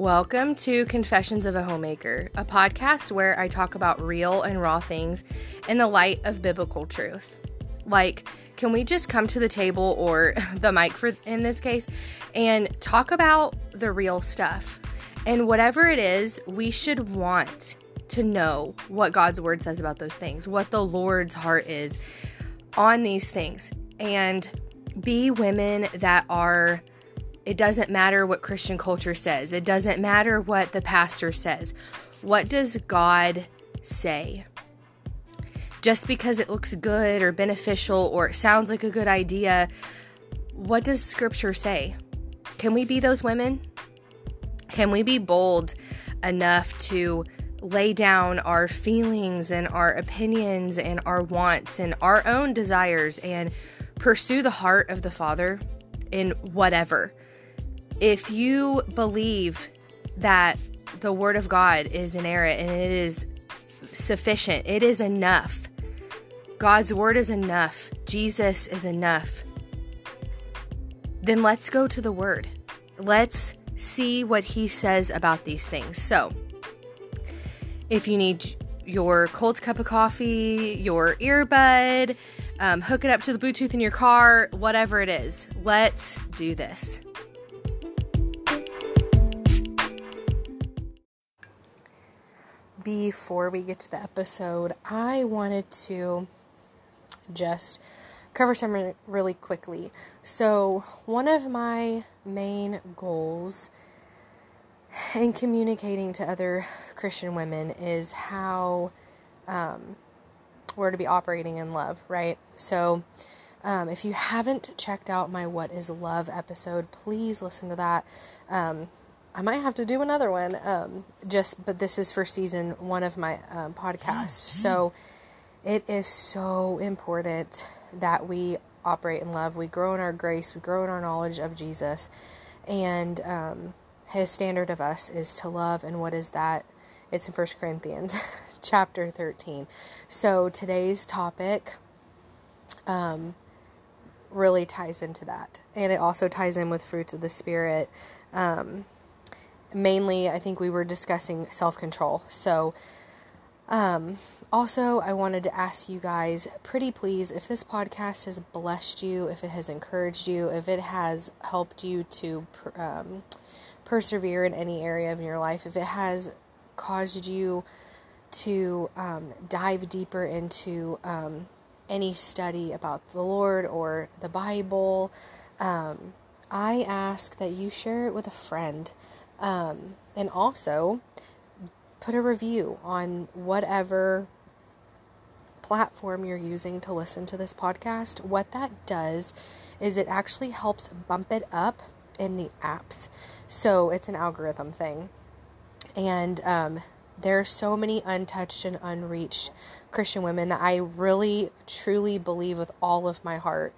Welcome to Confessions of a Homemaker, a podcast where I talk about real and raw things in the light of biblical truth. Like, can we just come to the table or the mic for in this case and talk about the real stuff? And whatever it is, we should want to know what God's word says about those things, what the Lord's heart is on these things, and be women that are it doesn't matter what Christian culture says. It doesn't matter what the pastor says. What does God say? Just because it looks good or beneficial or it sounds like a good idea, what does scripture say? Can we be those women? Can we be bold enough to lay down our feelings and our opinions and our wants and our own desires and pursue the heart of the Father in whatever? If you believe that the word of God is inerrant and it is sufficient, it is enough. God's word is enough. Jesus is enough. Then let's go to the word. Let's see what he says about these things. So, if you need your cold cup of coffee, your earbud, um, hook it up to the Bluetooth in your car, whatever it is, let's do this. Before we get to the episode, I wanted to just cover something really quickly. So, one of my main goals in communicating to other Christian women is how um, we're to be operating in love, right? So, um, if you haven't checked out my What is Love episode, please listen to that. Um, I might have to do another one. Um, just, but this is for season one of my um, podcast. Mm-hmm. So it is so important that we operate in love. We grow in our grace. We grow in our knowledge of Jesus, and um, His standard of us is to love. And what is that? It's in First Corinthians, chapter thirteen. So today's topic. Um, really ties into that and it also ties in with fruits of the spirit um, mainly, I think we were discussing self control. So, um, also, I wanted to ask you guys, pretty please, if this podcast has blessed you, if it has encouraged you, if it has helped you to um, persevere in any area of your life, if it has caused you to um, dive deeper into um, any study about the Lord or the Bible, um, I ask that you share it with a friend. Um, and also put a review on whatever platform you're using to listen to this podcast. What that does is it actually helps bump it up in the apps. So it's an algorithm thing. And um, there are so many untouched and unreached Christian women that I really, truly believe with all of my heart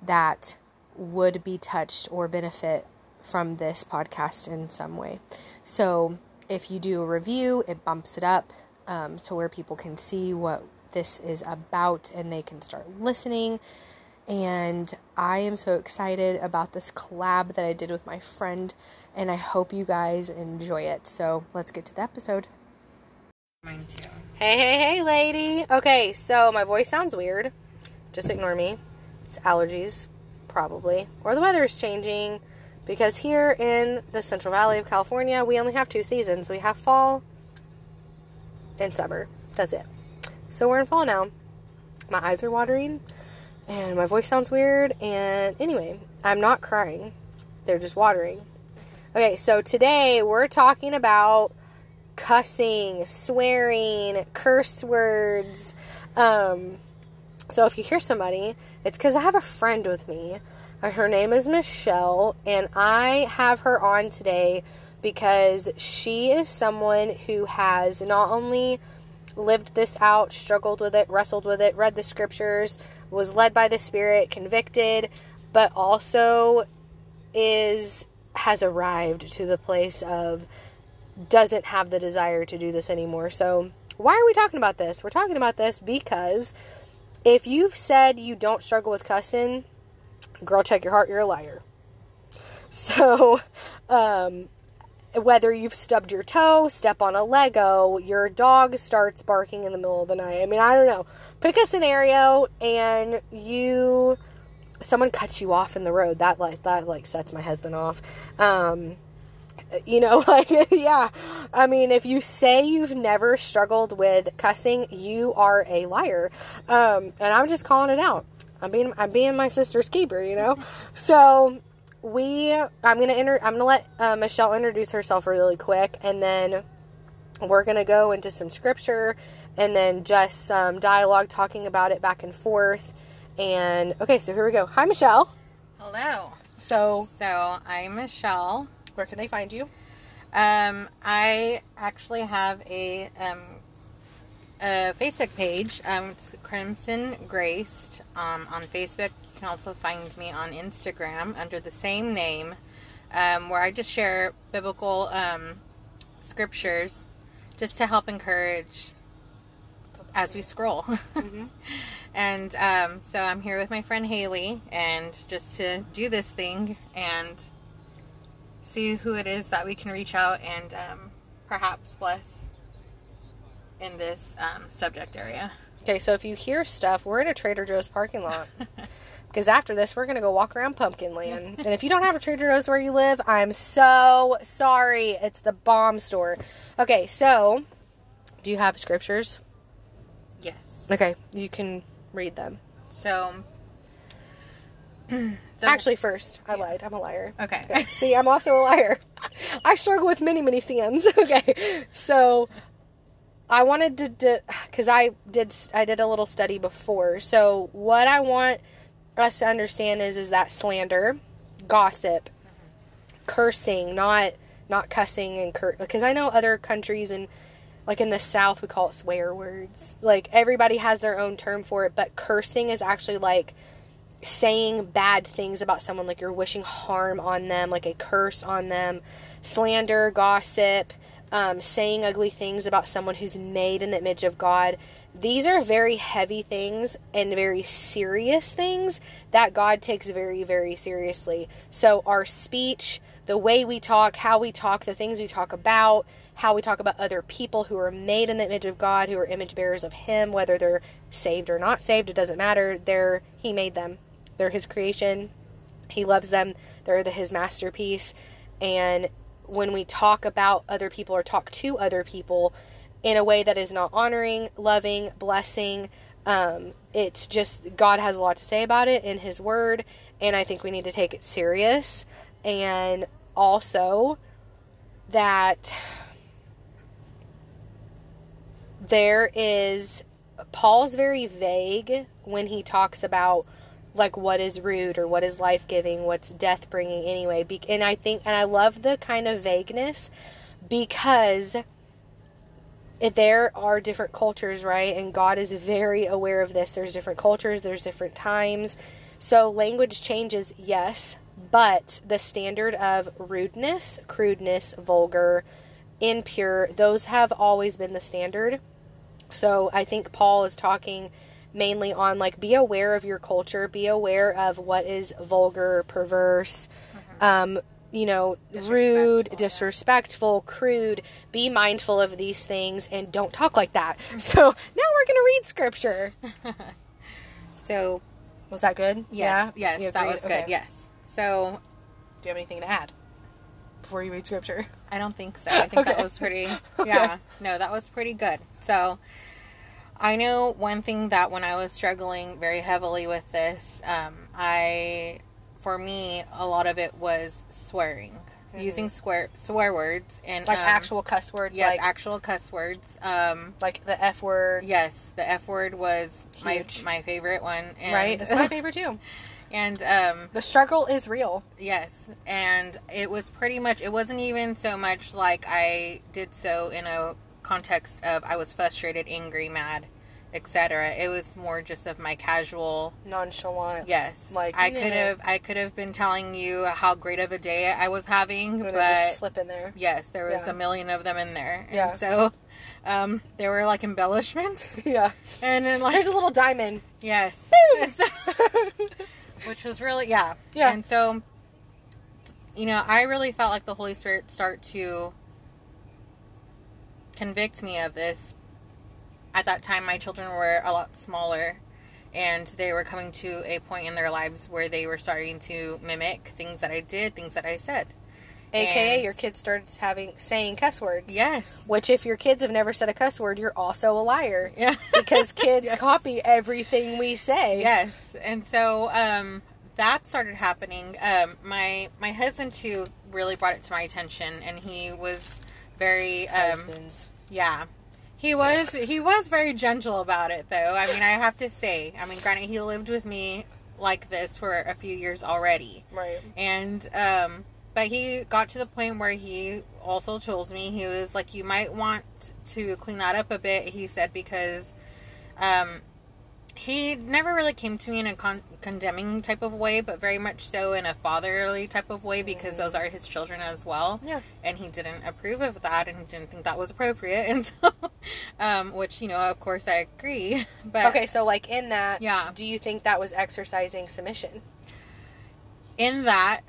that would be touched or benefit from this podcast in some way. So if you do a review, it bumps it up um, to where people can see what this is about and they can start listening. And I am so excited about this collab that I did with my friend, and I hope you guys enjoy it. So let's get to the episode. Hey, hey, hey, lady. Okay, so my voice sounds weird. Just ignore me. It's allergies, probably. Or the weather is changing. Because here in the Central Valley of California, we only have two seasons. We have fall and summer. That's it. So we're in fall now. My eyes are watering and my voice sounds weird. And anyway, I'm not crying, they're just watering. Okay, so today we're talking about cussing, swearing, curse words. Um, so if you hear somebody, it's because I have a friend with me her name is Michelle, and I have her on today because she is someone who has not only lived this out, struggled with it, wrestled with it, read the scriptures, was led by the Spirit, convicted, but also is has arrived to the place of doesn't have the desire to do this anymore. So, why are we talking about this? We're talking about this because if you've said you don't struggle with cussing, girl, check your heart, you're a liar. So, um, whether you've stubbed your toe, step on a Lego, your dog starts barking in the middle of the night. I mean, I don't know. Pick a scenario and you someone cuts you off in the road. That like that like sets my husband off. Um you know, like yeah. I mean, if you say you've never struggled with cussing, you are a liar. Um and I'm just calling it out. I'm being I'm being my sister's keeper, you know. So we I'm gonna inter, I'm gonna let uh, Michelle introduce herself really quick, and then we're gonna go into some scripture, and then just some dialogue talking about it back and forth. And okay, so here we go. Hi, Michelle. Hello. So So I'm Michelle. where can they find you? Um, I actually have a um, a Facebook page. Um, it's Crimson Graced um, on Facebook. You can also find me on Instagram under the same name, um, where I just share biblical um, scriptures, just to help encourage as we scroll. and um, so I'm here with my friend Haley, and just to do this thing and see who it is that we can reach out and um, perhaps bless in this um, subject area. Okay, so if you hear stuff, we're in a Trader Joe's parking lot. Because after this, we're going to go walk around Pumpkin Land. and if you don't have a Trader Joe's where you live, I'm so sorry. It's the bomb store. Okay, so do you have scriptures? Yes. Okay, you can read them. So, the- Actually, first, I lied. I'm a liar. okay. See, I'm also a liar. I struggle with many, many sins. okay, so I wanted to, because I did, I did a little study before. So what I want us to understand is, is that slander, gossip, cursing, not not cussing and cur. Because I know other countries and like in the South we call it swear words. Like everybody has their own term for it, but cursing is actually like saying bad things about someone, like you're wishing harm on them, like a curse on them, slander, gossip, um, saying ugly things about someone who's made in the image of God. These are very heavy things and very serious things that God takes very, very seriously. So, our speech, the way we talk, how we talk, the things we talk about, how we talk about other people who are made in the image of God, who are image bearers of Him, whether they're saved or not saved, it doesn't matter. They're He made them. They're His creation. He loves them. They're the, His masterpiece. And when we talk about other people or talk to other people in a way that is not honoring, loving, blessing, um, it's just God has a lot to say about it in His Word, and I think we need to take it serious. And also that there is Paul's very vague when he talks about like what is rude or what is life giving, what's death bringing anyway. Be- and I think, and I love the kind of vagueness because there are different cultures, right? And God is very aware of this. There's different cultures, there's different times. So language changes, yes, but the standard of rudeness, crudeness, vulgar, impure, those have always been the standard. So I think Paul is talking mainly on like be aware of your culture, be aware of what is vulgar, perverse, um, you know, rude, Disrespectful, yeah. disrespectful, crude. Be mindful of these things and don't talk like that. So now we're gonna read scripture. So, Was that good? yes, yeah. yes, that was good. Okay. Yes. So, Do you have anything to add before you read scripture? I don't think so. I think that was pretty. Yeah, no, that was pretty good. So, I know one thing that when I was struggling very heavily with this, um, I, for me, a lot of it was swearing, using swear swear words and Mm-hmm. Like um, actual cuss words, yes, like actual cuss words. Um, like the F word, yes, the F word was my Huge. my favorite one, and, right? It's my favorite too. and um, The struggle is real. Yes, and it was pretty much. It wasn't even so much like I did so in a context of I was frustrated, angry, mad, etc. It was more just of my casual. Nonchalant. Yes, Like, I could have. I could have been telling you how great of a day I was having, but slip in there. yes, there was Yeah. a million of them in there. And Yeah. so, um, there were like embellishments, Yeah. and then like There's a little diamond. Yes. So- which was really yeah. Yeah. And so you know, I really felt like the Holy Spirit start to convict me of this. At that time, my children were a lot smaller, and they were coming to a point in their lives where they were starting to mimic things that I did, things that I said. AKA, And- your kids started having saying cuss words. Yes. Which, if your kids have never said a cuss word, you're also a liar. Yeah. Because kids Yes. copy everything we say. Yes, and so um, that started happening. Um, my my husband too really brought it to my attention, and he was very um, Husbands. Yeah. He was he was very gentle about it though. I mean, I have to say. I mean, granted, he lived with me like this for a few years already, Right. and um, but he got to the point where he also told me he was like, you might want to clean that up a bit. He said because um, he never really came to me in a con- condemning type of way, but very much so in a fatherly type of way because those are his children as well. Yeah. And he didn't approve of that and he didn't think that was appropriate. And so, um, which, you know, of course I agree. But Okay, so like in that, Yeah. do you think that was exercising submission? in that,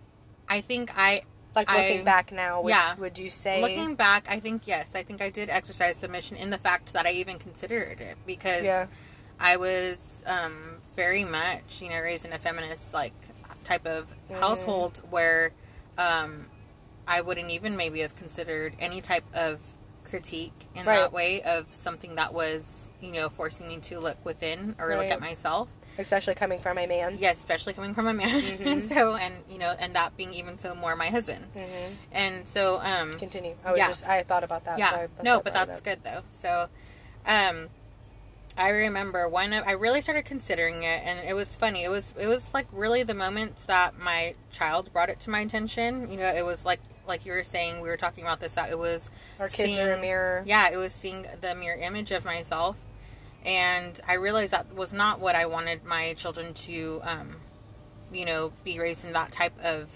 I think I, Like looking I- back now, would, yeah. would you say? looking back, I think yes, I think I did exercise submission in the fact that I even considered it because yeah. I was um, very much, you know, raised in a feminist like type of Mhm. household where um, I wouldn't even maybe have considered any type of critique in Right. that way of something that was, you know, forcing me to look within or look at myself. Especially coming from a man. Yes, especially coming from a man. Mhm. and so, and you know, and that being even so more my husband. hmm And so, um, Continue. I was Yeah. just I thought about that. yeah so no but that's good though so um i remember one of i really started considering it and it was funny it was it was like really the moments that my child brought it to my attention you know it was like like you were saying we were talking about this that it was Our kids are a mirror. yeah it was seeing the mirror image of myself and i realized that was not what i wanted my children to um you know be raised in that type of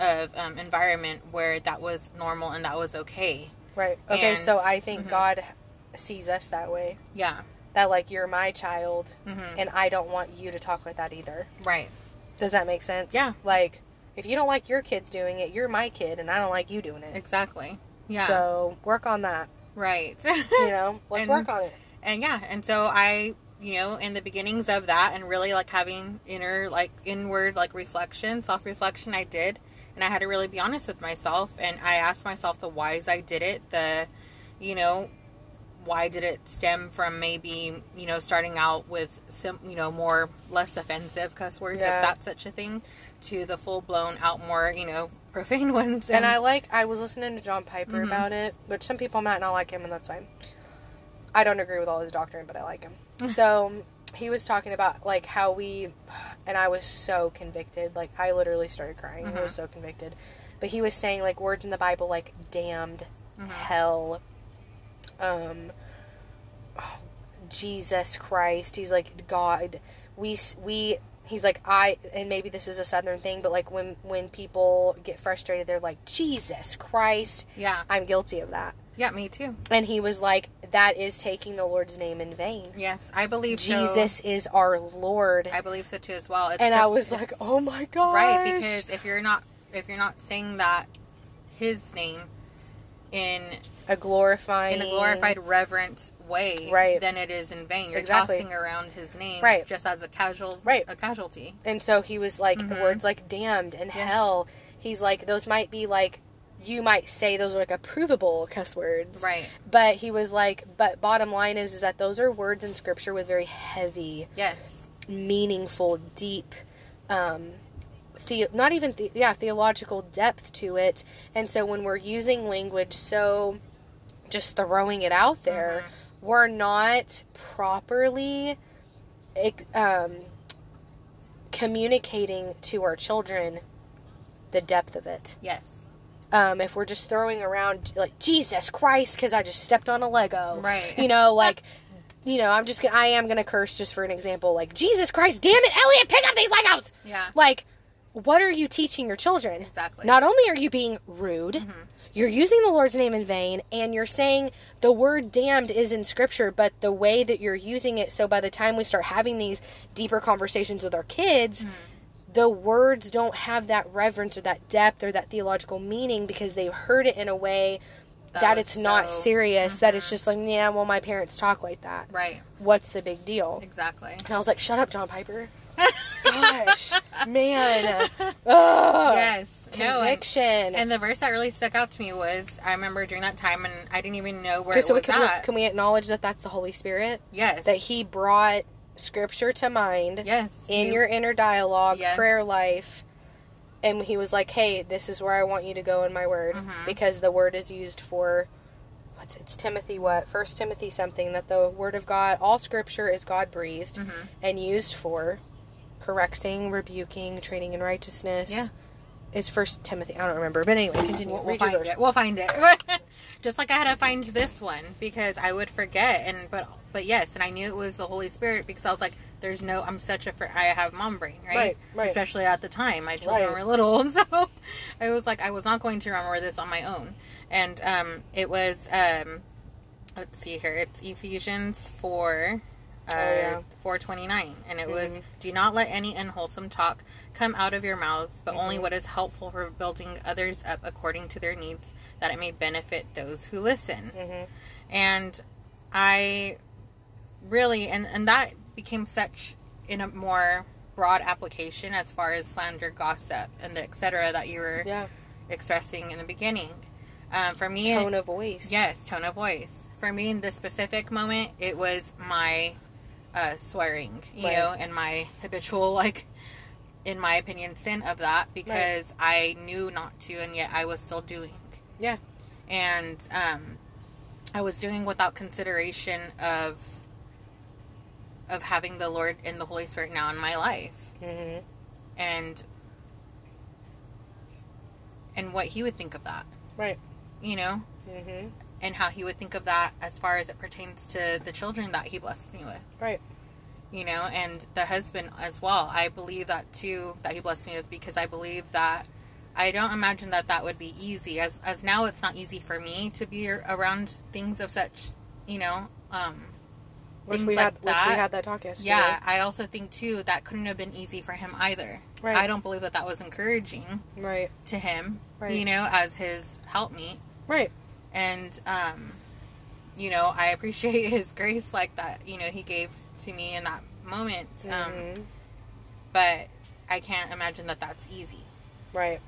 of um, environment where that was normal and that was okay Right. Okay, And- so I think mhm. God sees us that way. yeah That like you're my child hmm and I don't want you to talk like that either. right Does that make sense? Yeah. Like if you don't like your kids doing it, you're my kid and I don't like you doing it. exactly yeah So work on that. right You know, let's And- work on it. and yeah and so i you know in the beginnings of that and really like having inner like inward like reflection self-reflection i did and i had to really be honest with myself and i asked myself the whys i did it the you know why did it stem from maybe you know starting out with some you know more less offensive cuss words Yeah. if that's such a thing to the full-blown out more you know profane ones And I like I was listening to John Piper Mhm. about it, but some people might not like him and that's fine. I don't agree with all his doctrine, but I like him. so he was talking about like how we and I was so convicted. Like I literally started crying. I was Mhm. so convicted. But he was saying like words in the Bible like damned, Mhm. hell, um Jesus Christ. He's like God. We we he's like I and maybe this is a southern thing, but like when when people get frustrated they're like Jesus Christ. yeah I'm guilty of that. yeah me too And he was like that is taking the Lord's name in vain. yes i believe so. Jesus is our Lord. I believe so too as well. It's and so- I was like, "Oh my god." right because if you're not if you're not saying that his name in a glorifying in a glorified reverent way, Right. then it is in vain. You're Exactly. tossing around his name, Right. just as a casual, Right. a casualty. And so he was like Mhm. words like damned and Yeah. hell. He's like those might be like you might say those are like approvable cuss words. Right. But he was like but bottom line is is that those are words in scripture with very heavy, Yes. meaningful, deep um the, not even the, yeah theological depth to it and so when we're using language so just throwing it out there Mhm. we're not properly um, communicating to our children the depth of it Yes. um, if we're just throwing around like jesus christ because i just stepped on a lego Right. you know like you know i'm just gonna i am gonna curse just for an example like jesus christ damn it elliot pick up these legos Yeah. like what are you teaching your children Exactly. not only are you being rude Mhm. you're using the lord's name in vain and you're saying the word damned is in scripture but the way that you're using it so by the time we start having these deeper conversations with our kids the words don't have that reverence or that depth or that theological meaning because they've heard it in a way that, That it's not so- serious, that it's Mhm. just like, yeah, well, my parents talk like that. Right. What's the big deal? Exactly. And I was like, shut up, John Piper. Gosh, man. Ugh. yes. No. And, Conviction. and the verse that really stuck out to me was I remember during that time and I didn't even know where Okay, it so was can, we, can we acknowledge that that's the Holy Spirit? yes. That He brought Scripture to mind yes. in you- your inner dialogue, Yes. prayer life, and He was like, "Hey, this is where I want you to go in my Word, Mhm. because the Word is used for what's it's Timothy what First Timothy something that the Word of God, all Scripture is God breathed Mhm. and used for correcting, rebuking, training in righteousness." Yeah. It's First Timothy. I don't remember, but anyway, continue. We'll, we'll find it. We'll find it. Just like I had to find this one because I would forget, and but but yes, and I knew it was the Holy Spirit because I was like, "There's no." I'm such a. I have mom brain, right? Right, right. Especially at the time, my children Right. were little, and so I was like, I was not going to remember this on my own, and um, it was um, let's see here, it's Ephesians four. Uh, Oh, yeah. 429 and it was Mhm. do not let any unwholesome talk come out of your mouths but only Mhm. what is helpful for building others up according to their needs that it may benefit those who listen hmm and i really and and that became such in a more broad application as far as slander gossip and the etc that you were Yeah. expressing in the beginning um, for me Tone of voice. Yes, tone of voice. For me, in this specific moment, it was my uh, swearing, you Right. know, and my habitual, like, in my opinion, sin of that because I knew not to, and yet I was still doing. Yeah. And um, I was doing without consideration of of having the Lord and the Holy Spirit now in my life, hmm and and what He would think of that, Right. you know. hmm and how he would think of that as far as it pertains to the children that he blessed me with. Right. You know, and the husband as well. I believe that too, that he blessed me with because I believe that I don't imagine that that would be easy. As as now, it's not easy for me to be around things of such, you know, um, Which we like had. Which we that. had that talk yesterday. Yeah, I also think too that couldn't have been easy for him either. Right. I don't believe that that was encouraging Right. to him. Right. You know, as his helpmeet Right. and um, you know I appreciate his grace like that you know he gave to me in that moment um, Mhm. but I can't imagine that that's easy Right.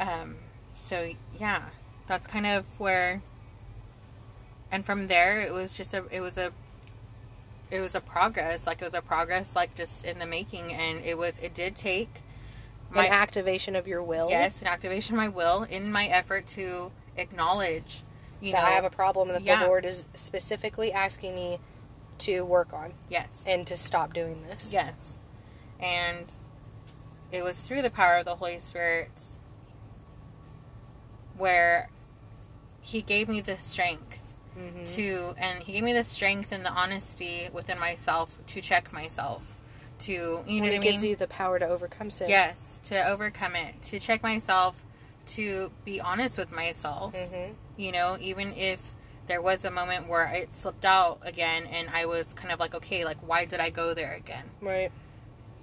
um, so yeah that's kind of where and from there it was just a it was a it was a progress like it was a progress like just in the making and it was it did take An activation of your will. yes an activation of my will in my effort to acknowledge you that know I have a problem that Yeah. the Lord is specifically asking me to work on yes and to stop doing this. Yes. And it was through the power of the Holy Spirit where He gave me the strength hmm to, and He gave me the strength and the honesty within myself to check myself, to, you know When what I it mean? gives you the power to overcome sin. yes, to overcome it, to check myself, to be honest with myself, hmm you know, even if there was a moment where it slipped out again and I was kind of like, okay, like, why did I go there again? Right.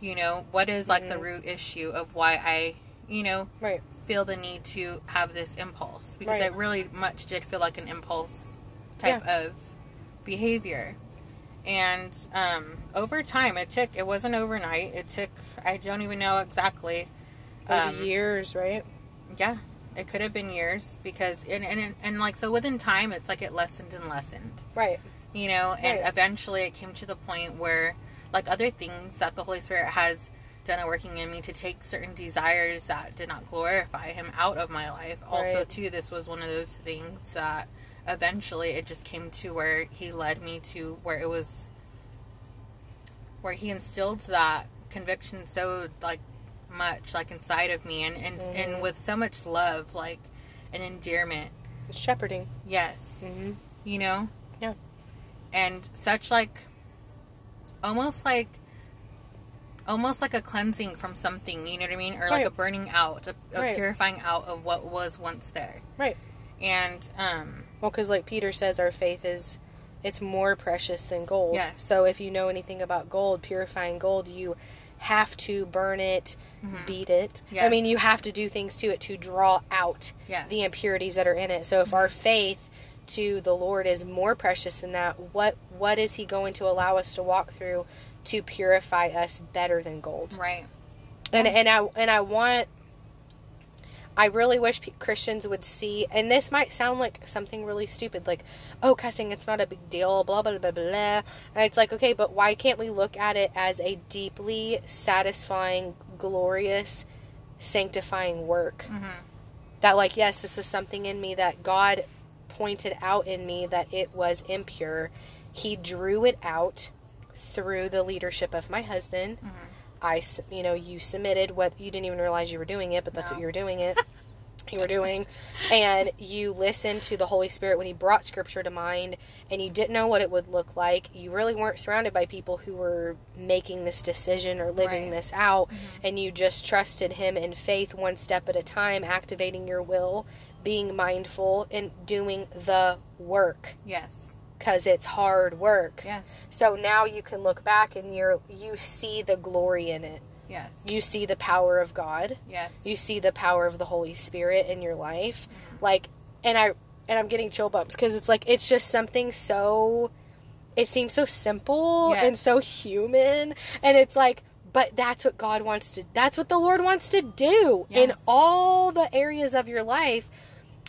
you know what is like the Mhm. root issue of why i you know Right. feel the need to have this impulse because Right. it really much did feel like an impulse type of behavior and um, over time it took it wasn't overnight it took i don't even know exactly It was Um, years, right? yeah it could have been years because and, and and like so within time it's like it lessened and lessened Right. you know and Right. eventually it came to the point where like other things that the holy spirit has done a working in me to take certain desires that did not glorify him out of my life also too this was one of those things that eventually it just came to where he led me to where it was where he instilled that conviction so like much like inside of me and and, Mhm. and with so much love like an endearment Shepherding. yes hmm you know Yeah. and such like almost like almost like a cleansing from something you know what i mean or like a burning out a, a Right. purifying out of what was once there Right. and um Well, because like Peter says, our faith is it's more precious than gold. Yes. So if you know anything about gold, purifying gold, you have to burn it, mm-hmm. beat it. I mean, you have to do things to it to draw out Yes. the impurities that are in it. So if our mm-hmm. faith to the Lord is more precious than that, what what is he going to allow us to walk through to purify us better than gold? Right. and and I and I want I really wish pe- Christians would see and this might sound like something really stupid like oh cussing it's not a big deal blah blah blah blah. Blah and it's like okay but why can't we look at it as a deeply satisfying glorious sanctifying work? Mm-hmm. That like yes this was something in me that God pointed out in me that it was impure. He drew it out through the leadership of my husband mm-hmm. I, you know, you submitted what you didn't even realize you were doing it, but that's No. what you were doing it. you were doing, and you listened to the Holy Spirit when He brought Scripture to mind, and you didn't know what it would look like. You really weren't surrounded by people who were making this decision or living Right. this out, mm-hmm. and you just trusted Him in faith, one step at a time, activating your will, being mindful, and doing the work Yes. Because it's hard work. Yes. So now you can look back and you're you see the glory in it. Yes. You see the power of God. Yes. You see the power of the Holy Spirit in your life. Mm-hmm. Like and I and I'm getting chill bumps because it's like it's just something so it seems so simple Yes. and so human and it's like but that's what God wants to that's what the Lord wants to do in all the areas of your life.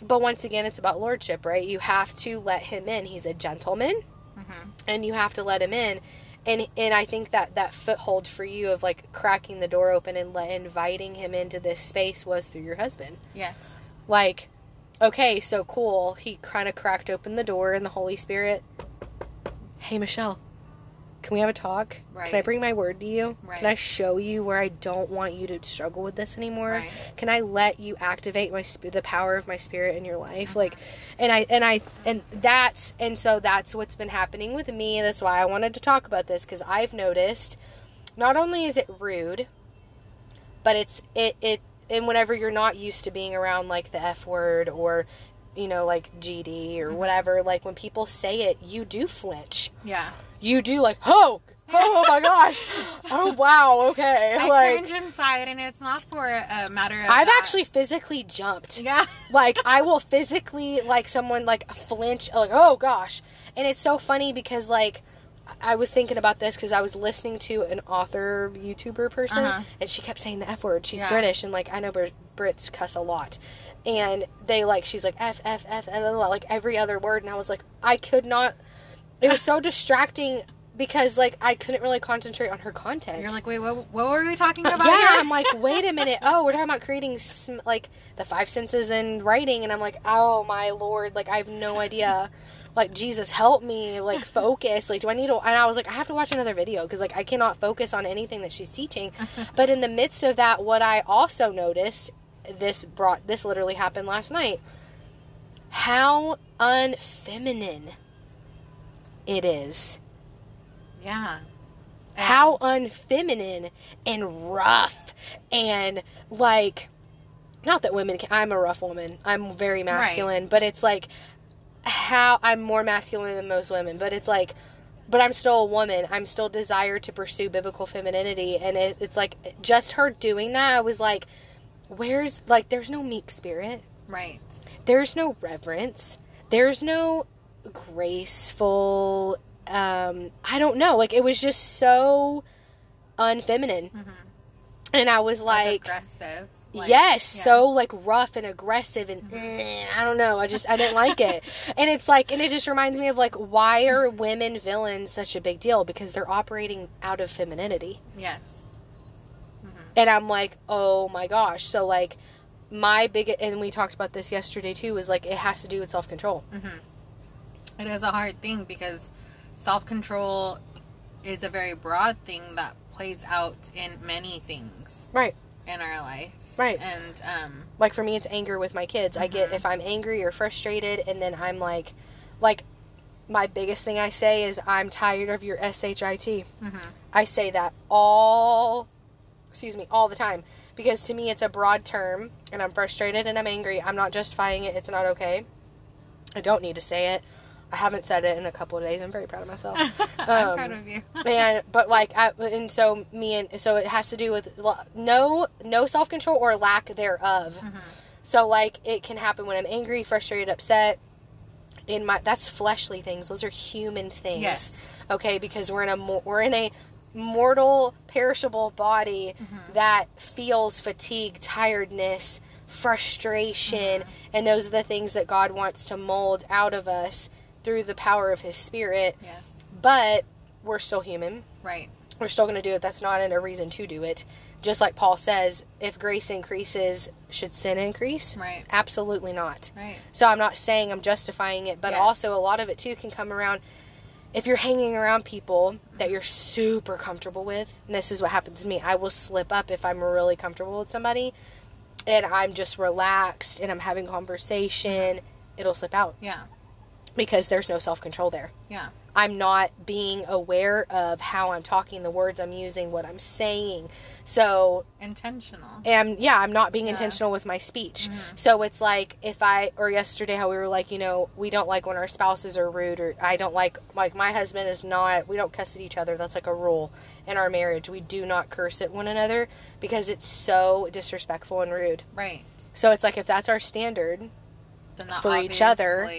But once again it's about lordship, right? You have to let him in. He's a gentleman mm-hmm. and you have to let him in and and I think that that foothold for you of like cracking the door open and let, inviting him into this space was through your husband. Yes. Like, okay, so cool. He kind of cracked open the door, and the Holy Spirit. Hey, Michelle, can we have a talk? Can I bring my word to you? Right. Can I show you where I don't want you to struggle with this anymore? Right. Can I let you activate my sp- the power of my spirit in your life? Mm-hmm. Like, and I and I and that's and so that's what's been happening with me. That's why I wanted to talk about this because I've noticed. Not only is it rude, but it's it it and whenever you're not used to being around like the f word or you know like gd or whatever like when people say it you do flinch Yeah. You do like oh oh my gosh oh wow okay I like cringe inside, and it's not for a matter of. i've that. actually physically jumped Yeah. like I will physically like someone like flinch like oh gosh and it's so funny because like I was thinking about this because I was listening to an author YouTuber person Uh-huh. and she kept saying the F word she's Yeah. British and like I know Brit- Brits cuss a lot and they like she's like F F F and like every other word and I was like I could not it was so distracting because like I couldn't really concentrate on her content You're like, wait, what, what were we talking about? yeah? I'm like, wait a minute. Oh, we're talking about creating sm- like the five senses in writing, and I'm like, oh my lord, like I have no idea. Like Jesus, help me, like focus. Like, do I need to? And I was like, I have to watch another video because like I cannot focus on anything that she's teaching. but in the midst of that, what I also noticed, this brought this literally happened last night. How unfeminine it is. Yeah. And- how unfeminine and rough and like not that women can i'm a rough woman. I'm very masculine but it's like how i'm more masculine than most women but it's like but i'm still a woman. I'm still desired to pursue biblical femininity and it, it's like just her doing that i was like where's like there's no meek spirit. Right. there's no reverence. There's no graceful um i don't know like it was just so unfeminine and i was like, aggressive. Like, yes yeah. so like rough and aggressive and eh, i don't know i just i didn't like it and it's like and it just reminds me of like why are women villains such a big deal because they're operating out of femininity Yes. and I'm like, oh my gosh. So like, my big and we talked about this yesterday too. Was like it has to do with self control. It is a hard thing because self control is a very broad thing that plays out in many things Right. in our life. Right. And um Like for me, it's anger with my kids. I get Mhm. if I'm angry or frustrated, and then I'm like, like, my biggest thing I say is I'm tired of your shit. mhm. I say that all, excuse me, all the time because to me it's a broad term, and I'm frustrated and I'm angry. I'm not justifying it. It's not okay. I don't need to say it. I haven't said it in a couple of days. I'm very proud of myself. I'm Um, proud of you. and but like I, and so me and so it has to do with no no self control or lack thereof. Mm-hmm. So like it can happen when I'm angry, frustrated, upset. In my that's fleshly things. Those are human things. Yes. Okay, because we're in a we're in a mortal, perishable body Mm-hmm. that feels fatigue, tiredness, frustration, Mm-hmm. and those are the things that God wants to mold out of us through the power of His Spirit. Yes. But we're still human Right. we're still going to do it. That's not in a reason to do it. Just like Paul says, if grace increases, should sin increase? Right. Absolutely not. Right. So I'm not saying I'm justifying it, but Yes. also a lot of it too can come around if you're hanging around people that mm-hmm. you're super comfortable with. And this is what happens to me. I will slip up if I'm really comfortable with somebody and I'm just relaxed and I'm having conversation, mm-hmm. it'll slip out Yeah. Because there's no self-control there. Yeah. I'm not being aware of how I'm talking, the words I'm using, what I'm saying. So, Intentional. and yeah, I'm not being Yeah. intentional with my speech. Mhm. So it's like if I or yesterday how we were like, you know, we don't like when our spouses are rude or I don't like like my husband is not we don't cuss at each other. That's like a rule in our marriage. We do not curse at one another because it's so disrespectful and rude. Right. So it's like if that's our standard For each other.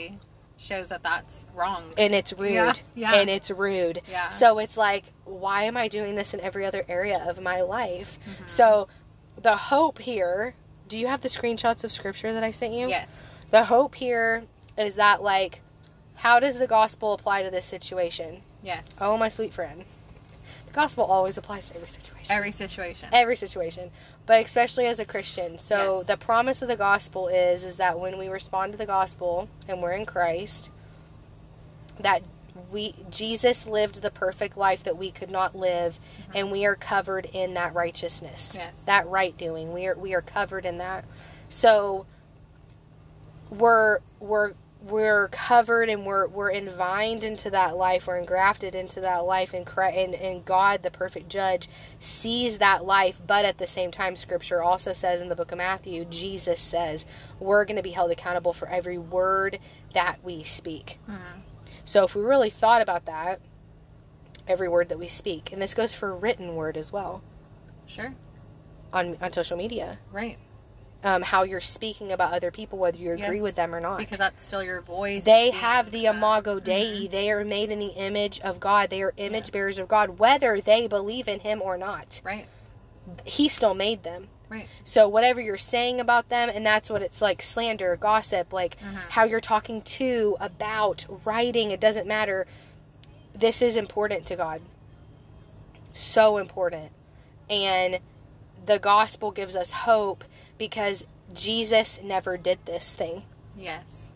Shows that that's wrong. and it's rude Yeah, yeah. and it's rude Yeah. so it's like why am i doing this in every other area of my life Mm-hmm. so the hope here do you have the screenshots of scripture that i sent you yes. the hope here is that like how does the gospel apply to this situation Yes. oh my sweet friend gospel always applies to every situation Every situation. every situation but especially as a christian so Yes. the promise of the gospel is is that when we respond to the gospel and we're in christ that we jesus lived the perfect life that we could not live mm-hmm. and we are covered in that righteousness Yes. that right doing we are we are covered in that so we're we're we're covered and we're we're envined into that life we're engrafted into that life and and, and God the perfect judge sees that life but at the same time scripture also says in the book of Matthew Jesus says we're going to be held accountable for every word that we speak Mhm. so if we really thought about that every word that we speak and this goes for written word as well Sure. on on social media Right. Um, how you're speaking about other people whether you agree Yes. with them or not Because that's still your voice. They have the imago Dei. mhm. They are made in the image of God. They are image Yes. bearers of God, whether they believe in Him or not. Right. He still made them. Right. So whatever you're saying about them, and that's what it's like slander, gossip, like Mhm. how you're talking to, about, writing, it doesn't matter. This is important to God. So important. And the gospel gives us hope because Jesus never did this thing Yes.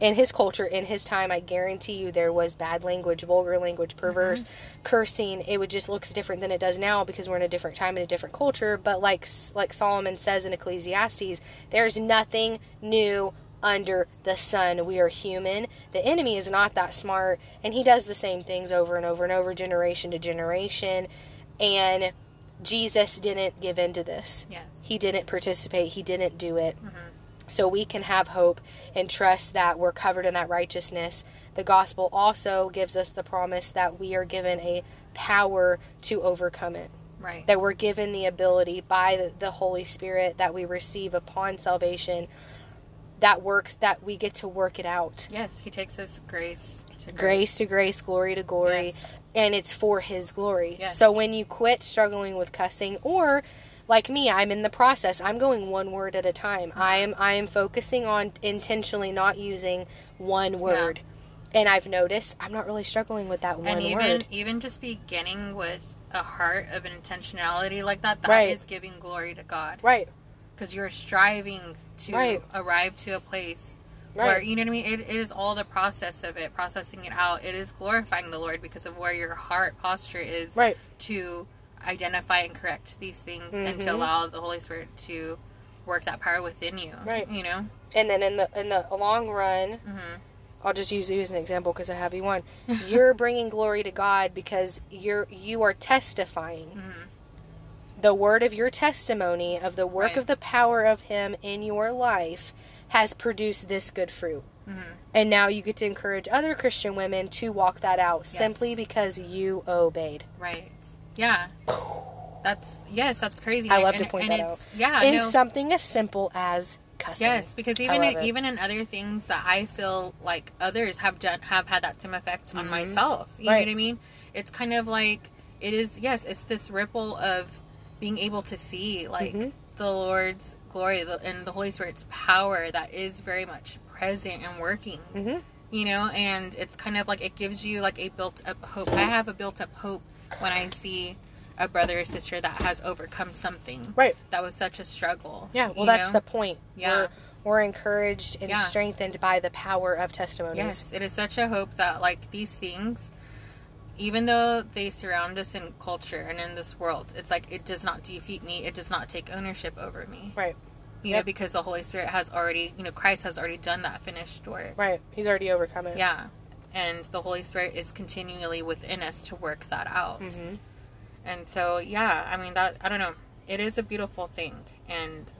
in his culture, in his time, I guarantee you there was bad language, vulgar language, perverse, mm-hmm. cursing. It would just looks different than it does now because we're in a different time and a different culture. But like like Solomon says in Ecclesiastes, there's nothing new under the sun. We are human. The enemy is not that smart, and he does the same things over and over and over, generation to generation. And Jesus didn't give in to this. Yes. He didn't participate. He didn't do it. Mhm. So we can have hope and trust that we're covered in that righteousness. The gospel also gives us the promise that we are given a power to overcome it. Right. That we're given the ability by the, Holy Spirit that we receive upon salvation that works that we get to work it out. Yes. He takes us grace to Grace to grace, glory to glory, Yes. And it's for his glory. Yes. So when you quit struggling with cussing or like me, I'm in the process. I'm going one word at a time. Mm-hmm. I am I am focusing on intentionally not using one word. And I've noticed I'm not really struggling with that one word. and even word. even just beginning with a heart of intentionality like that, that is Right. giving glory to God Right. because you're striving to Right. arrive to a place Right. where you know what I mean. It, it is all the process of it, processing it out. It is glorifying the Lord because of where your heart posture is Right. to identify and correct these things and to Mhm. allow the Holy Spirit to work that power within you. Right. You know. And then in the in the long run, hmm I'll just use you as an example because I have you one. You're bringing glory to God because you're you are testifying. hmm the word of your testimony of the work Right. of the power of him in your life has produced this good fruit And now you get to encourage other Christian women to walk that out simply because you obeyed. Right. Yeah. That's yes, that's crazy. I love And- to point and that out. Yeah. in no. something as simple as cussing. Yes, because even in, even in other things that I feel like others have done have had that same effect on myself. You Mm-hmm. Right. know what I mean? It's kind of like it is. Yes, it's this ripple of being able to see like Mhm. the Lord's glory the- and the Holy Spirit's power that is very much present and working. Mhm. You know, and it's kind of like it gives you like a built up hope. I have a built up hope when I see a brother or sister that has overcome something Right. that was such a struggle. Yeah, well, that's know? the point. Yeah. We're, we're encouraged and Yeah. strengthened by the power of testimonies. Yes, it is such a hope that like these things, even though they surround us in culture and in this world, it's like it does not defeat me. It does not take ownership over me. Right. You know, because the Holy Spirit has already, you know, Christ has already done that finished work. Right. He's already overcome it. Yeah, and the Holy Spirit is continually within us to work that out. hmm And so, yeah, I mean that I don't know. It is a beautiful thing, and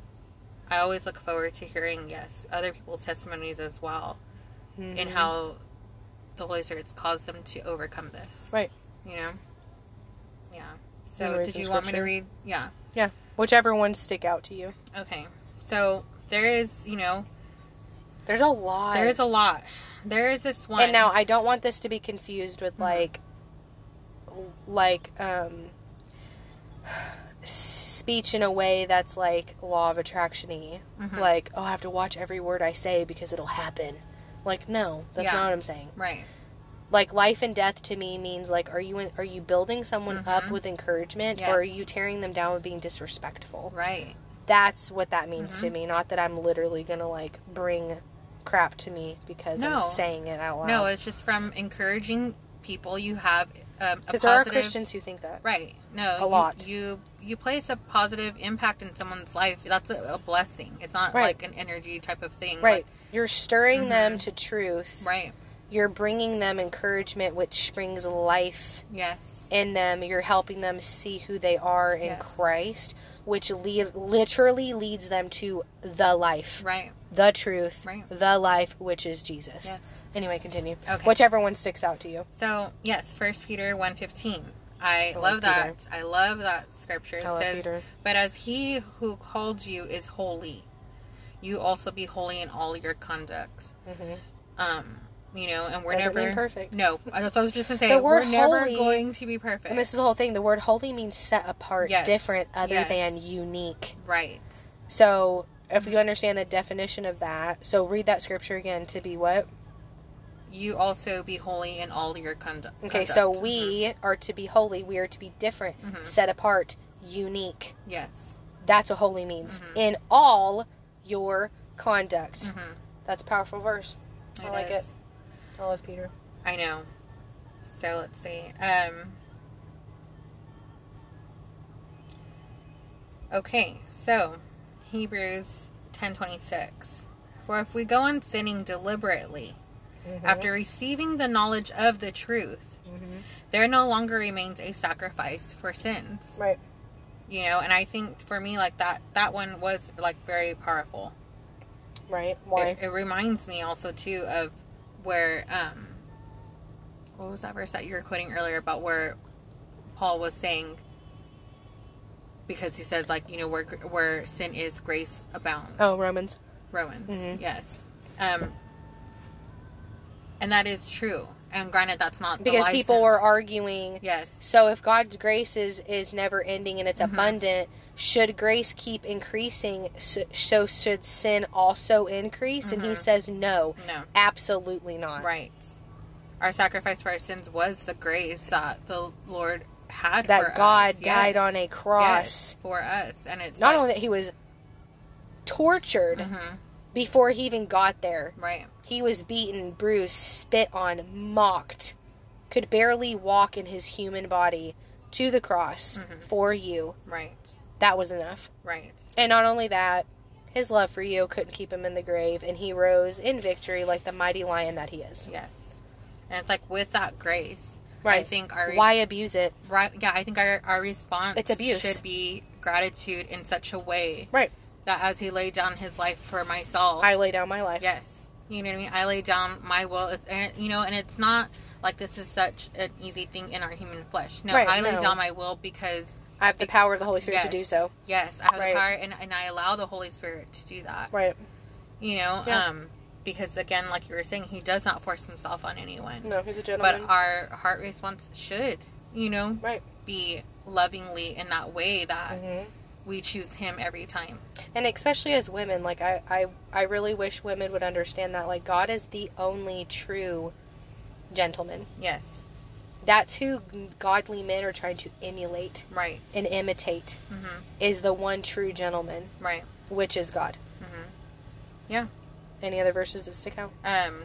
I always look forward to hearing yes other people's testimonies as well. Mm-hmm. in how the Spirit's caused them to overcome this. Right. You know? Yeah. So, did you want me to read? Yeah. Yeah. Whichever ones stick out to you. Okay. So, there is, you know, There's a lot. there is a lot. There is this one. And now I don't want this to be confused with Mhm. like like um speech in a way that's like law of attraction-y. Mhm. Like, oh, I have to watch every word I say because it'll happen. Like, no, that's Yeah. not what I'm saying. Right. Like life and death to me means like are you in, are you building someone up Mhm. with encouragement Yes. or are you tearing them down with being disrespectful? Right. That's what that means to Mhm. me, not that I'm literally going to like bring crap to me because No. I'm saying it out loud. No, it's just from encouraging people you have um, Because there are Christians who think that. Right. No. A you- lot. You you place a positive impact in someone's life. That's a, a blessing. It's not Right. like an energy type of thing. Right. You're stirring them Mhm. to truth. Right. You're bringing them encouragement, which springs life Yes. in them. You're helping them see who they are in Yes. Christ, which le- literally leads them to the life, Right. the truth, Right. the life, which is Jesus. Yes. Anyway, continue. Okay. Whichever one sticks out to you. So yes, First Peter one fifteen. I I love like that. I love that scripture. It I love says, Peter. "But as He who called you is holy, you also be holy in all your conduct." hmm Um, you know, and we're Doesn't never perfect. No, I was I was just gonna say The we're word never holy- going to be perfect. And this is the whole thing. The word holy means set apart, Yes. different, other Yes. than unique. right. So, if Mm-hmm. you understand the definition of that, so read that scripture again to be what? You also be holy in all your conduct. Okay, so we are to be holy. We are to be different, Mhm. set apart, unique. Yes. That's what holy means. Mhm. In all your conduct. Mm-hmm. That's a powerful verse. I like it. I love Peter. I know. So let's see. Um, okay, so Hebrews ten twenty six. For if we go on sinning deliberately Mm-hmm. after receiving the knowledge of the truth, hmm there no longer remains a sacrifice for sins. Right. You know, and I think for me, like that, that one was like very powerful. Right. Why? It, it reminds me also too of where um what was that verse that you were quoting earlier about where Paul was saying because he says like you know where where sin is grace abounds. oh, Romans. Romans. Mhm. Yes. Um and that is true. And granted that's not the Because people were arguing. Yes. So if God's grace is, is never ending and it's Mhm. abundant, should grace keep increasing? So, so should sin also increase? And he Mhm. says, no, No. absolutely not. Right. Our sacrifice for our sins was the grace that the Lord had That God died on a cross. Yes, for us, and it's Not like, only that, he was tortured Mhm. before he even got there. right, He was beaten, bruised, spit on, mocked, could barely walk in his human body to the cross Mhm. for you. right, That was enough. right, And not only that, his love for you couldn't keep him in the grave, and he rose in victory like the mighty lion that he is. yes, and it's like with that grace, right. I think our Why abuse it? right, yeah, I think our our response It's abuse. should be gratitude in such a way Right. that as He laid down His life for myself, I lay down my life. yes, You know what I mean? I lay down my will, it's, and you know, and it's not like this is such an easy thing in our human flesh. No, Right, I lay no. down my will because I have the power of the Holy Spirit yes, to do so. Yes, I have Right. the power, and, and I allow the Holy Spirit to do that. Right. You know, Yeah. um, because again, like you were saying, He does not force Himself on anyone. No, he's a gentleman. but our heart response should, you know, right. be lovingly in that way that hmm we choose Him every time. And especially as women, like I, I, I really wish women would understand that like God is the only true gentleman. Yes, That's who godly men are trying to emulate right. and imitate hmm is the one true gentleman, Right. which is God. hmm Yeah. Any other verses that stick out? Um,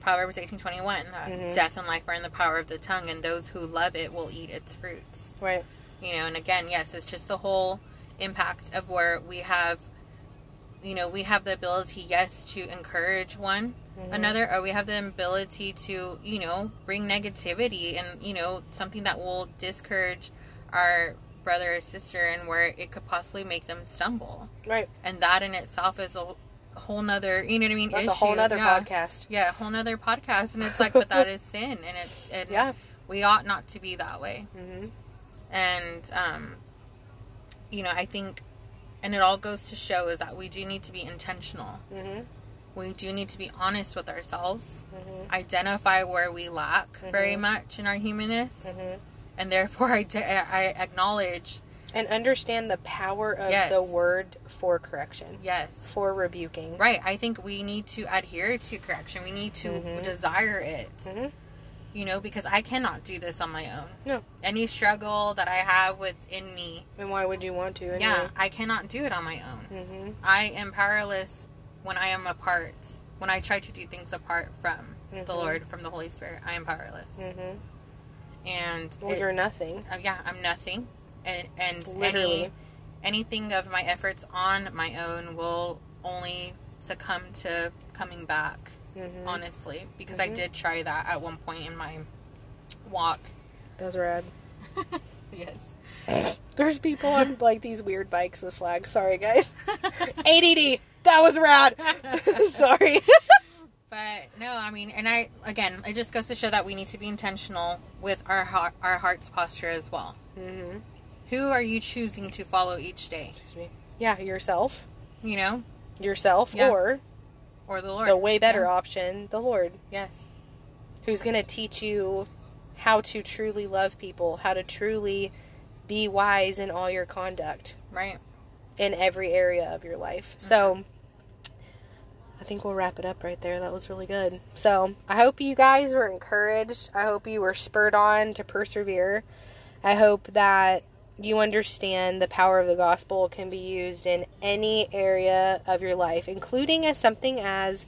Proverbs eighteen twenty one. Uh, Mhm. Death and life are in the power of the tongue, and those who love it will eat its fruits. Right. You know, and again, yes, it's just the whole impact of where we have, you know, we have the ability, yes, to encourage one Mhm. another, or we have the ability to, you know, bring negativity and, you know, something that will discourage our brother or sister and where it could possibly make them stumble. Right. And that in itself is a whole nother, you know what I mean? That's a whole nother yeah. podcast. Yeah, a whole nother podcast. And it's like, but that is sin. And it's, and Yeah. we ought not to be that way hmm and um, you know i think and it all goes to show is that we do need to be intentional. Hmm we do need to be honest with ourselves hmm identify where we lack very Mhm. much in our humanness hmm and therefore I, de- I acknowledge And understand the power of Yes. the word for correction, yes. For rebuking. right. I think we need to adhere to correction. We need to Mhm. desire it. Hmm you know because i cannot do this on my own No. any struggle that i have within me And why would you want to? Anyway? yeah i cannot do it on my own hmm I am powerless when I am apart. When I try to do things apart from the Mhm. Lord, from the Holy Spirit, I am powerless. hmm And Well, it- you're nothing. uh, yeah, I'm nothing. And and Literally. any anything of my efforts on my own will only succumb to coming back. Hmm Honestly, because I Mhm. did try that at one point in my walk. That's rad. yes. There's people on like these weird bikes with flags. Sorry, guys. ADD. That was rad. Sorry. But no, I mean, and I again, it just goes to show that we need to be intentional with our heart, our heart's posture as well. hmm Who are you choosing to follow each day? Yeah, yourself, You know, yourself, Yeah. or or the Lord? the way better Yeah. option, the Lord, Yes. who's going to teach you how to truly love people, how to truly be wise in all your conduct Right. in every area of your life. Mm-hmm. So I think we'll wrap it up right there. That was really good. So I hope you guys were encouraged. I hope you were spurred on to persevere. I hope that you understand the power of the gospel can be used in any area of your life, including as something as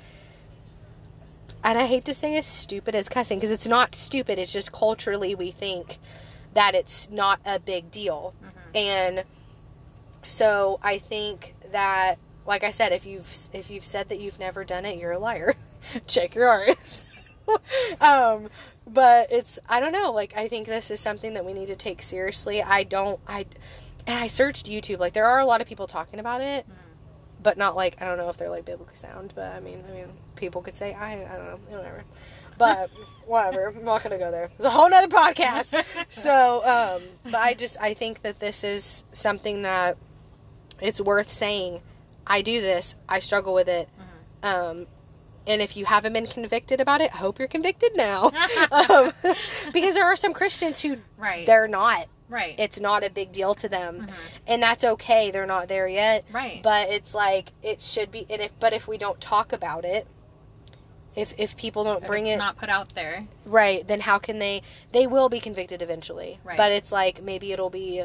and I hate to say as stupid as cussing because it's not stupid. It's just culturally we think that it's not a big deal. And so I think that like I said if you've if you've said that you've never done it, you're a liar. Check your R's. um but it's I don't know, like I think this is something that we need to take seriously. I don't I and I searched YouTube. Like there are a lot of people talking about it, but not like I don't know if they're like biblical sound, but I mean I mean people could say I I don't know, whatever. But whatever, I'm not gonna go there. It's a whole nother podcast. so, um, but I just I think that this is something that it's worth saying. I do this. I struggle with it. Um, and if you haven't been convicted about it, I hope you're convicted now. um, because there are some Christians who Right. they're not. right. It's not a big deal to them, and that's okay. They're not there yet. right. But it's like it should be. And if but if we don't talk about it, if if people don't If bring it's it not put out there. right, then how can they? They will be convicted eventually. Right. But it's like maybe it'll be.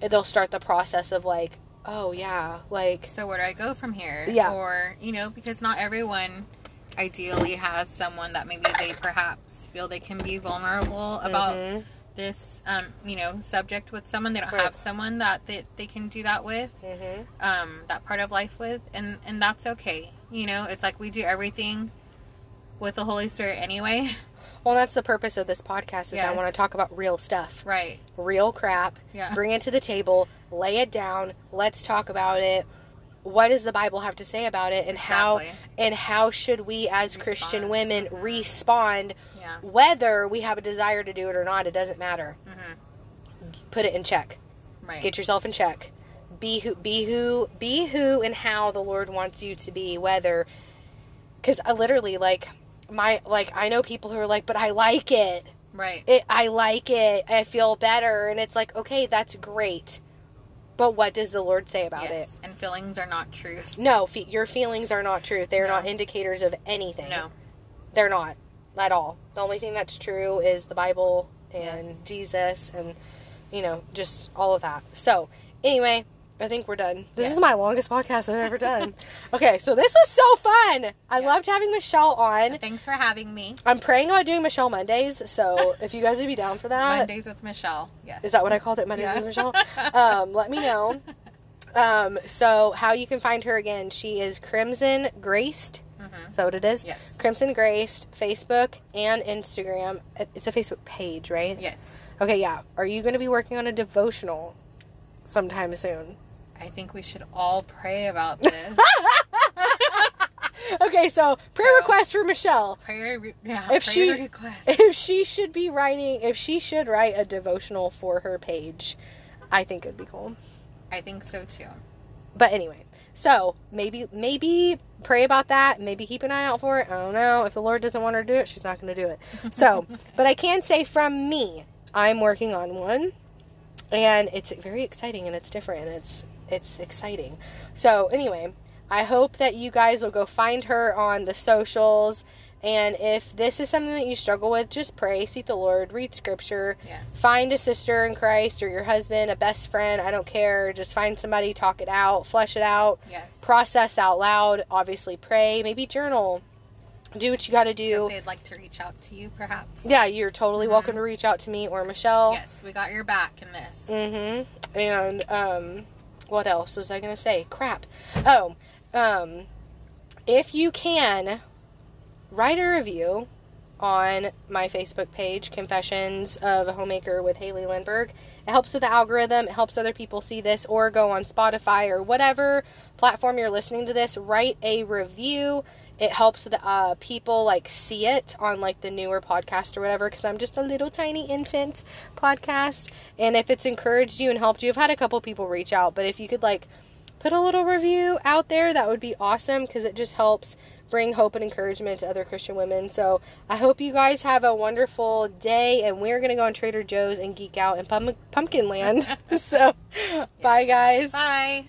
They'll start the process of like, oh yeah, like So where do I go from here? Yeah. Or you know, because not everyone ideally has someone that maybe they perhaps feel they can be vulnerable about Mhm. this, um, you know, subject with someone. They don't Right. have someone that they, they can do that with. Mhm. um, that part of life with, and and that's okay. You know, it's like we do everything with the Holy Spirit anyway. Well, that's the purpose of this podcast. Is I want to talk about real stuff, Right. real crap. Yeah. Bring it to the table, lay it down. Let's talk about it. what does the Bible have to say about it and how and how should we as Christian women respond Yeah. whether we have a desire to do it or not, it doesn't matter. hmm Put it in check. Right. Get yourself in check. Be who be who be who and how the Lord wants you to be whether cuz I literally like my like I know people who are like but I like it. right. It I like it. I feel better and it's like okay, that's great. But what does the Lord say about it? And feelings are not truth. No, fe- your feelings are not truth. They're No. not indicators of anything. No. They're not at all. The only thing that's true is the Bible and Yes. Jesus and you know, just all of that. So, anyway, I think we're done. This Yes. is my longest podcast I've ever done. okay, so this was so fun. I Yeah. loved having Michelle on. Thanks for having me. I'm praying about doing Michelle Mondays, so if you guys would be down for that, Mondays with Michelle. Yes. is that what I called it? Mondays Yeah. with Michelle? Um, let me know. Um, so how you can find her again? She is Crimson Graced. Mhm. Is that what it is? Yes. Crimson Graced, Facebook and Instagram. It's a Facebook page, right? Yes. Okay, yeah. Are you going to be working on a devotional sometime soon? I think we should all pray about this. Okay, so prayer So- request for Michelle. prayer, yeah, If prayer she- request. If she should be writing, if she should write a devotional for her page, I think it would be cool. I think so too. But anyway, so maybe maybe pray about that. Maybe keep an eye out for it. I don't know. If the Lord doesn't want her to do it, she's not going to do it. So, but I can say from me, I'm working on one, and it's very exciting and it's different and it's it's exciting. So anyway, I hope that you guys will go find her on the socials. And if this is something that you struggle with, just pray, seek the Lord, read scripture, Yes. find a sister in Christ or your husband, a best friend, I don't care. Just find somebody, talk it out, flesh it out, Yes. process out loud, obviously pray, maybe journal. Do what you got to If do. they'd like to reach out to you, perhaps. Yeah, you're totally Mhm. welcome to reach out to me or Michelle. Yes, we got your back in this. Mm-hmm. And um, what else was I gonna say? Crap. Oh, um, if you can write a review on my Facebook page, Confessions of a Homemaker with Haley Lindbergh. It helps with the algorithm. It helps other people see this, or go on Spotify or whatever platform you're listening to this. Write a review. It helps the uh, people like see it on like the newer podcast or whatever. Because I'm just a little tiny infant podcast, and if it's encouraged you and helped you, I've had a couple people reach out. But if you could like put a little review out there, that would be awesome because it just helps bring hope and encouragement to other Christian women. So I hope you guys have a wonderful day, and we're gonna go on Trader Joe's and geek out in Pum- Pumpkin Land. so, bye guys. Bye.